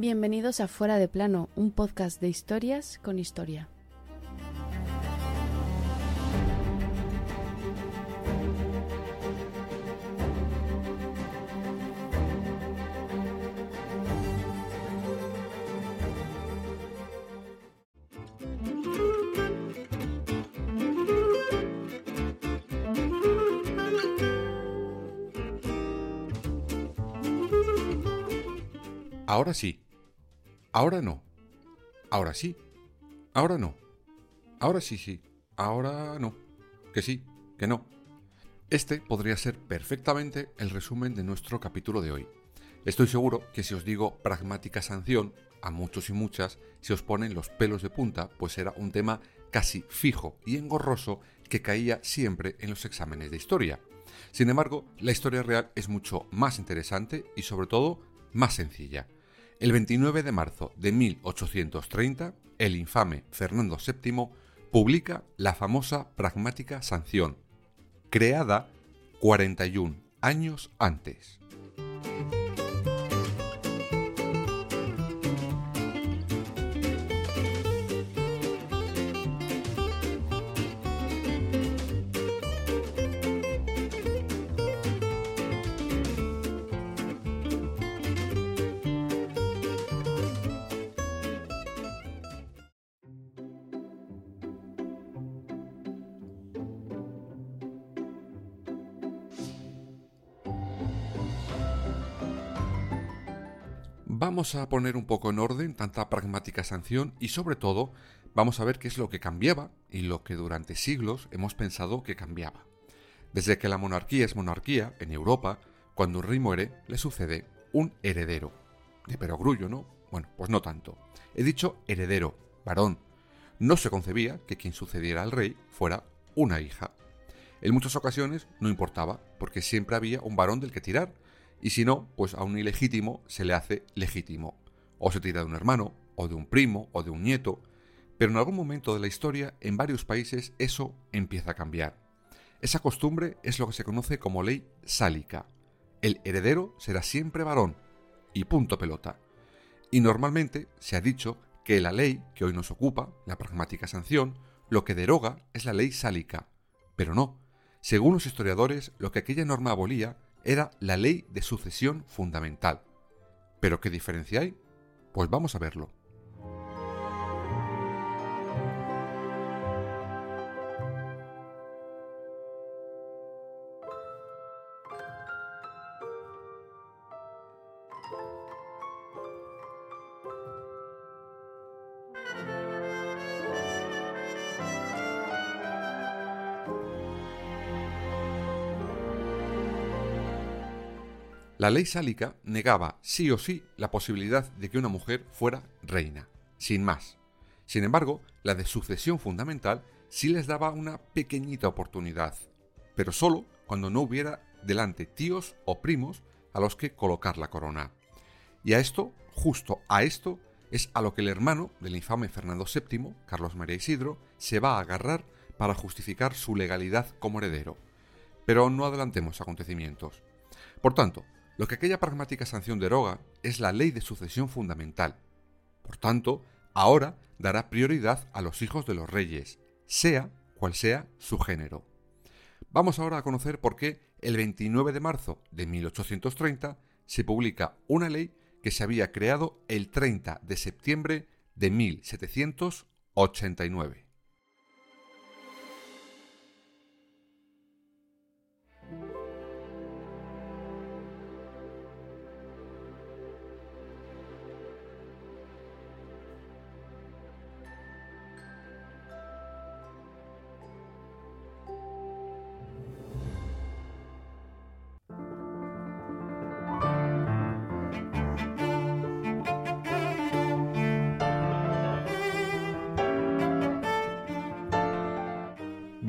Bienvenidos a Fuera de Plano, un podcast de historias con historia. Ahora sí. Ahora no. Ahora sí. Ahora no. Ahora sí, sí. Ahora no. Que sí, que no. Este podría ser perfectamente el resumen de nuestro capítulo de hoy. Estoy seguro que si os digo pragmática sanción, a muchos y muchas se os ponen los pelos de punta, pues era un tema casi fijo y engorroso que caía siempre en los exámenes de historia. Sin embargo, la historia real es mucho más interesante y sobre todo más sencilla. El 29 de marzo de 1830, el infame Fernando VII publica la famosa pragmática sanción, creada 41 años antes. Vamos a poner un poco en orden tanta pragmática sanción y sobre todo vamos a ver qué es lo que cambiaba y lo que durante siglos hemos pensado que cambiaba. Desde que la monarquía es monarquía en Europa, cuando un rey muere le sucede un heredero. De perogrullo, ¿no? Bueno, pues no tanto. He dicho heredero, varón. No se concebía que quien sucediera al rey fuera una hija. En muchas ocasiones no importaba, porque siempre había un varón del que tirar, y si no, pues a un ilegítimo se le hace legítimo. O se tira de un hermano, o de un primo, o de un nieto, pero en algún momento de la historia en varios países eso empieza a cambiar. Esa costumbre es lo que se conoce como ley sálica. El heredero será siempre varón, y punto pelota. Y normalmente se ha dicho que la ley que hoy nos ocupa, la pragmática sanción, lo que deroga es la ley sálica. Pero no. Según los historiadores, lo que aquella norma abolía era la ley de sucesión fundamental. ¿Pero qué diferencia hay? Pues vamos a verlo. La ley sálica negaba sí o sí la posibilidad de que una mujer fuera reina, sin más. Sin embargo, la de sucesión fundamental sí les daba una pequeñita oportunidad, pero solo cuando no hubiera delante tíos o primos a los que colocar la corona. Y a esto, justo a esto, es a lo que el hermano del infame Fernando VII, Carlos María Isidro, se va a agarrar para justificar su legalidad como heredero. Pero no adelantemos acontecimientos. Por tanto, lo que aquella pragmática sanción deroga es la ley de sucesión fundamental. Por tanto, ahora dará prioridad a los hijos de los reyes, sea cual sea su género. Vamos ahora a conocer por qué el 29 de marzo de 1830 se publica una ley que se había creado el 30 de septiembre de 1789.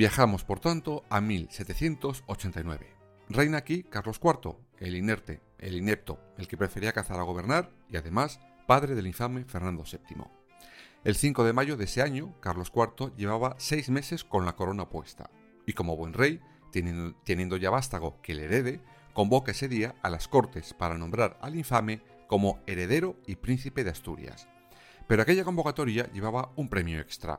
Viajamos, por tanto, a 1789. Reina aquí Carlos IV, el inerte, el inepto, el que prefería cazar a gobernar y además padre del infame Fernando VII. El 5 de mayo de ese año, Carlos IV llevaba seis meses con la corona puesta, y como buen rey, teniendo, ya vástago que le herede, convoca ese día a las cortes para nombrar al infame como heredero y príncipe de Asturias. Pero aquella convocatoria llevaba un premio extra.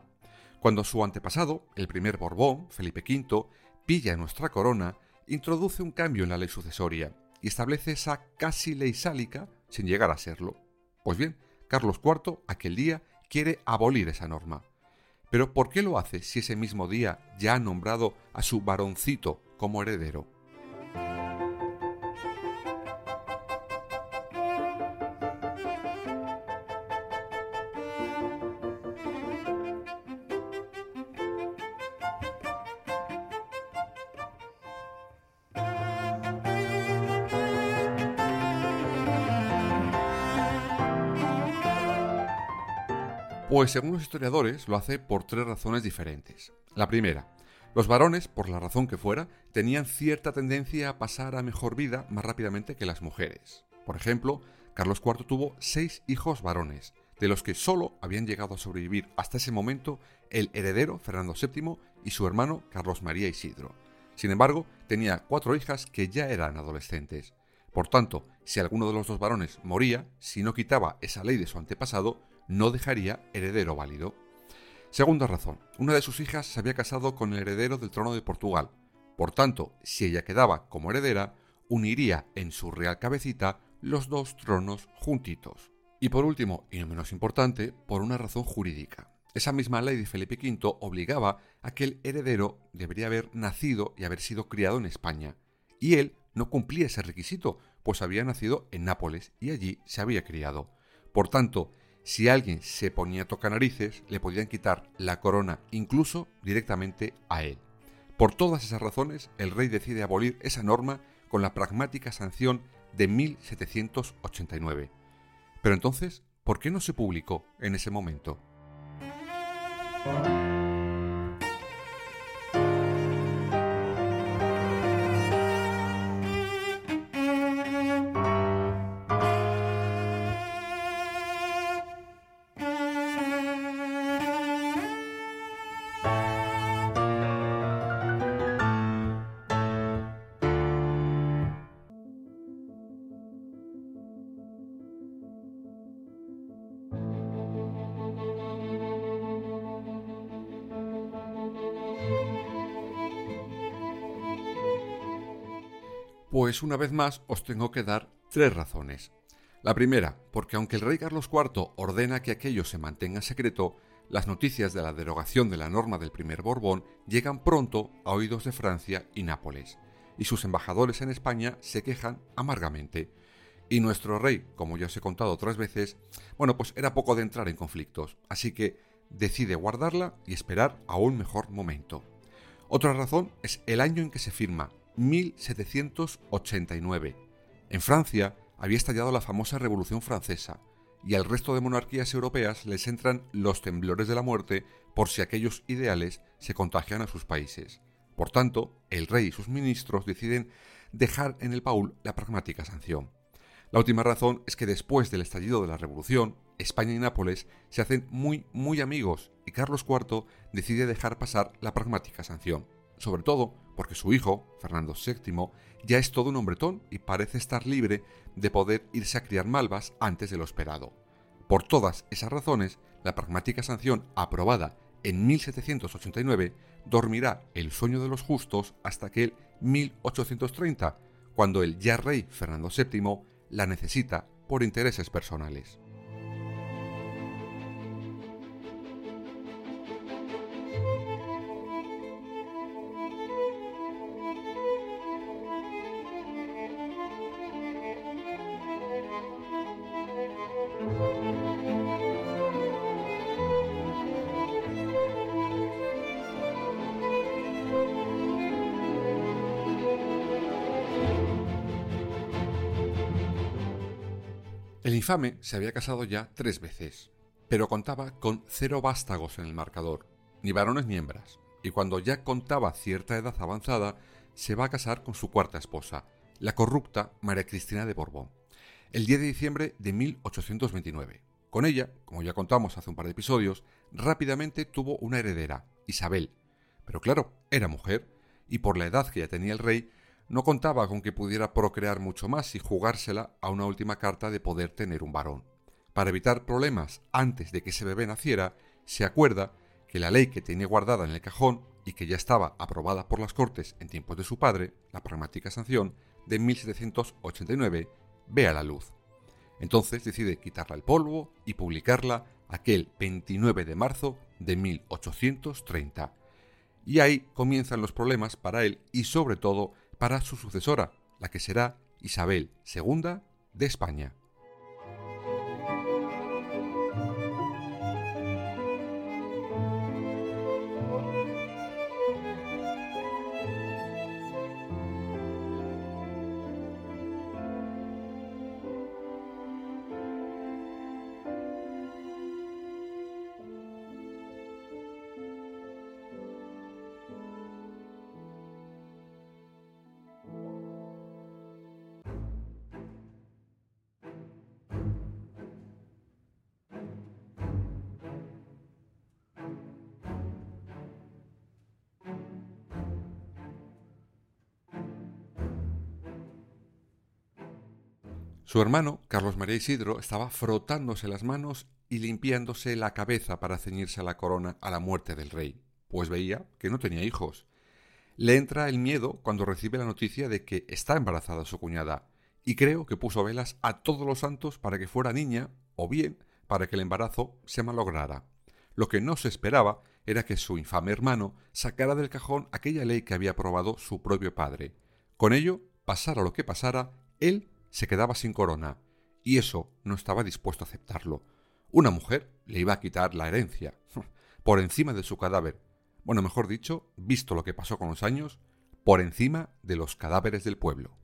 Cuando su antepasado, el primer Borbón, Felipe V, pilla nuestra corona, introduce un cambio en la ley sucesoria y establece esa casi ley sálica sin llegar a serlo. Pues bien, Carlos IV aquel día quiere abolir esa norma. Pero ¿por qué lo hace si ese mismo día ya ha nombrado a su varoncito como heredero? Pues según los historiadores lo hace por tres razones diferentes. La primera, los varones, por la razón que fuera, tenían cierta tendencia a pasar a mejor vida más rápidamente que las mujeres. Por ejemplo, Carlos IV tuvo seis hijos varones, de los que solo habían llegado a sobrevivir hasta ese momento el heredero Fernando VII y su hermano Carlos María Isidro. Sin embargo, tenía cuatro hijas que ya eran adolescentes. Por tanto, si alguno de los dos varones moría, si no quitaba esa ley de su antepasado, no dejaría heredero válido. Segunda razón, una de sus hijas se había casado con el heredero del trono de Portugal. Por tanto, si ella quedaba como heredera, uniría en su real cabecita los dos tronos juntitos. Y por último, y no menos importante, por una razón jurídica. Esa misma ley de Felipe V obligaba a que el heredero debería haber nacido y haber sido criado en España. Y él no cumplía ese requisito, pues había nacido en Nápoles y allí se había criado. Por tanto, si alguien se ponía a tocar narices, le podían quitar la corona incluso directamente a él. Por todas esas razones, el rey decide abolir esa norma con la pragmática sanción de 1789. Pero entonces, ¿por qué no se publicó en ese momento? Pues una vez más os tengo que dar tres razones. La primera, porque aunque el rey Carlos IV ordena que aquello se mantenga secreto, las noticias de la derogación de la norma del primer Borbón llegan pronto a oídos de Francia y Nápoles, y sus embajadores en España se quejan amargamente. Y nuestro rey, como ya os he contado otras veces, bueno, pues era poco de entrar en conflictos, así que decide guardarla y esperar a un mejor momento. Otra razón es el año en que se firma, 1789. En Francia había estallado la famosa Revolución Francesa, y al resto de monarquías europeas les entran los temblores de la muerte por si aquellos ideales se contagian a sus países. Por tanto, el rey y sus ministros deciden dejar en el paul la pragmática sanción. La última razón es que después del estallido de la Revolución, España y Nápoles se hacen muy, muy amigos y Carlos IV decide dejar pasar la pragmática sanción sobre todo porque su hijo, Fernando VII, ya es todo un hombretón y parece estar libre de poder irse a criar malvas antes de lo esperado. Por todas esas razones, la pragmática sanción aprobada en 1789 dormirá el sueño de los justos hasta que el 1830, cuando el ya rey Fernando VII la necesita por intereses personales. El infame se había casado ya tres veces, pero contaba con cero vástagos en el marcador, ni varones ni hembras, y cuando ya contaba cierta edad avanzada, se va a casar con su cuarta esposa, la corrupta María Cristina de Borbón, el 10 de diciembre de 1829. Con ella, como ya contamos hace un par de episodios, rápidamente tuvo una heredera, Isabel. Pero claro, era mujer, y por la edad que ya tenía el rey, no contaba con que pudiera procrear mucho más y jugársela a una última carta de poder tener un varón. Para evitar problemas antes de que ese bebé naciera, se acuerda que la ley que tenía guardada en el cajón y que ya estaba aprobada por las Cortes en tiempos de su padre, la pragmática sanción de 1789, vea la luz. Entonces decide quitarla el polvo y publicarla aquel 29 de marzo de 1830. Y ahí comienzan los problemas para él y sobre todo para su sucesora, la que será Isabel II de España. Su hermano, Carlos María Isidro, estaba frotándose las manos y limpiándose la cabeza para ceñirse a la corona a la muerte del rey, pues veía que no tenía hijos. Le entra el miedo cuando recibe la noticia de que está embarazada su cuñada, y creo que puso velas a todos los santos para que fuera niña, o bien para que el embarazo se malograra. Lo que no se esperaba era que su infame hermano sacara del cajón aquella ley que había aprobado su propio padre. Con ello, pasara lo que pasara, él se quedaba sin corona, y eso no estaba dispuesto a aceptarlo. Una mujer le iba a quitar la herencia, por encima de su cadáver. Bueno, mejor dicho, visto lo que pasó con los años, por encima de los cadáveres del pueblo.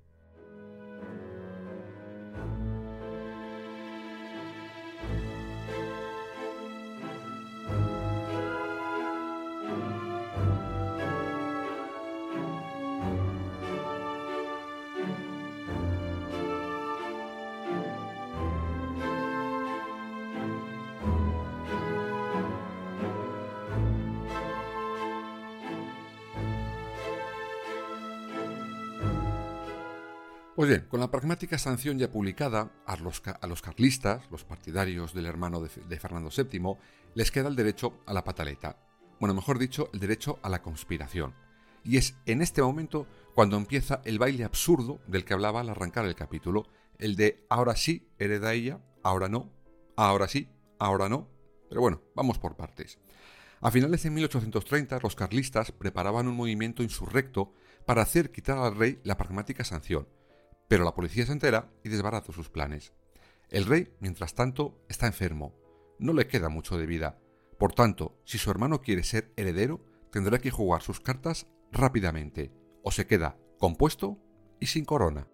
Pues bien, con la pragmática sanción ya publicada, a los, carlistas, los partidarios del hermano de, de, Fernando VII, les queda el derecho a la pataleta. Bueno, mejor dicho, el derecho a la conspiración. Y es en este momento cuando empieza el baile absurdo del que hablaba al arrancar el capítulo, el de ahora sí hereda ella, ahora no, ahora sí, ahora no. Pero bueno, vamos por partes. A finales de 1830, los carlistas preparaban un movimiento insurrecto para hacer quitar al rey la pragmática sanción pero la policía se entera y desbarata sus planes. El rey, mientras tanto, está enfermo. No le queda mucho de vida. Por tanto, si su hermano quiere ser heredero, tendrá que jugar sus cartas rápidamente, o se queda compuesto y sin corona.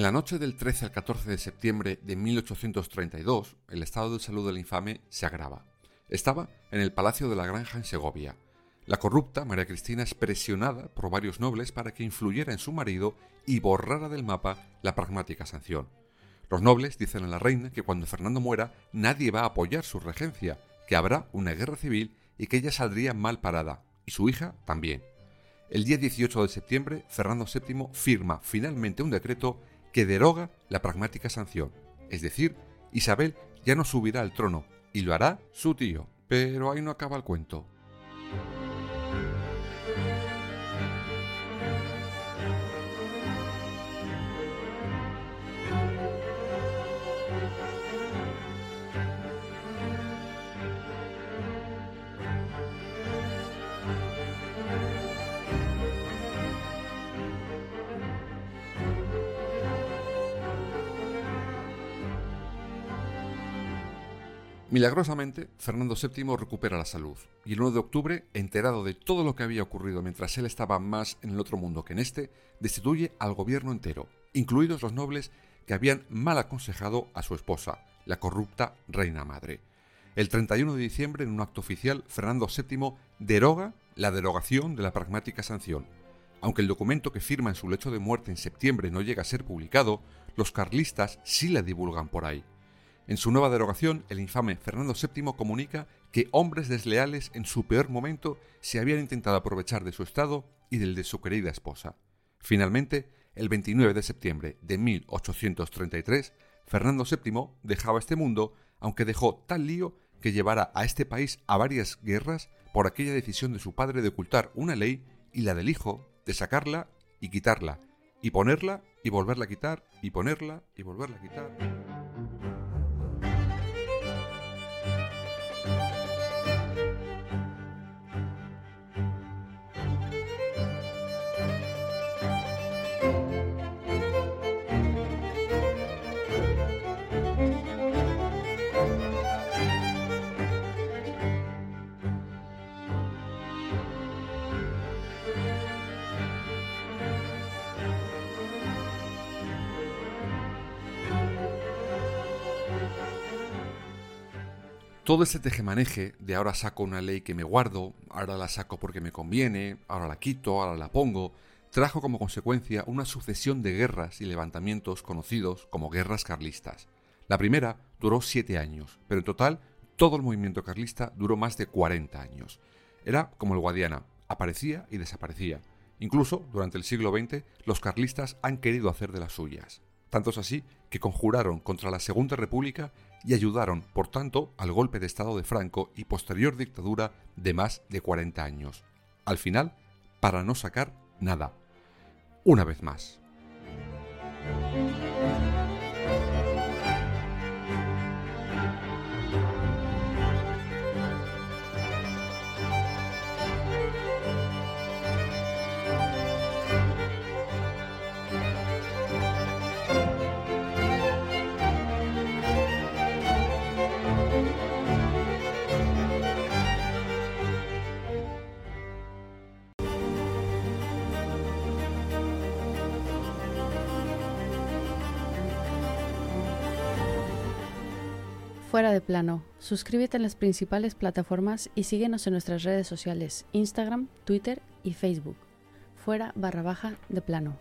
En la noche del 13 al 14 de septiembre de 1832, el estado de salud del infame se agrava. Estaba en el Palacio de la Granja en Segovia. La corrupta María Cristina es presionada por varios nobles para que influyera en su marido y borrara del mapa la pragmática sanción. Los nobles dicen a la reina que cuando Fernando muera nadie va a apoyar su regencia, que habrá una guerra civil y que ella saldría mal parada, y su hija también. El día 18 de septiembre, Fernando VII firma finalmente un decreto que deroga la pragmática sanción. Es decir, Isabel ya no subirá al trono y lo hará su tío. Pero ahí no acaba el cuento. Milagrosamente, Fernando VII recupera la salud y el 1 de octubre, enterado de todo lo que había ocurrido mientras él estaba más en el otro mundo que en este, destituye al gobierno entero, incluidos los nobles que habían mal aconsejado a su esposa, la corrupta reina madre. El 31 de diciembre, en un acto oficial, Fernando VII deroga la derogación de la pragmática sanción. Aunque el documento que firma en su lecho de muerte en septiembre no llega a ser publicado, los carlistas sí la divulgan por ahí. En su nueva derogación, el infame Fernando VII comunica que hombres desleales en su peor momento se habían intentado aprovechar de su estado y del de su querida esposa. Finalmente, el 29 de septiembre de 1833, Fernando VII dejaba este mundo, aunque dejó tal lío que llevara a este país a varias guerras por aquella decisión de su padre de ocultar una ley y la del hijo de sacarla y quitarla, y ponerla y volverla a quitar, y ponerla y volverla a quitar. Todo ese tejemaneje de ahora saco una ley que me guardo, ahora la saco porque me conviene, ahora la quito, ahora la pongo, trajo como consecuencia una sucesión de guerras y levantamientos conocidos como guerras carlistas. La primera duró siete años, pero en total todo el movimiento carlista duró más de 40 años. Era como el Guadiana, aparecía y desaparecía. Incluso durante el siglo XX los carlistas han querido hacer de las suyas. Tanto es así que conjuraron contra la Segunda República y ayudaron, por tanto, al golpe de Estado de Franco y posterior dictadura de más de 40 años. Al final, para no sacar nada. Una vez más. Fuera de plano. Suscríbete en las principales plataformas y síguenos en nuestras redes sociales, Instagram, Twitter y Facebook. Fuera barra baja de plano.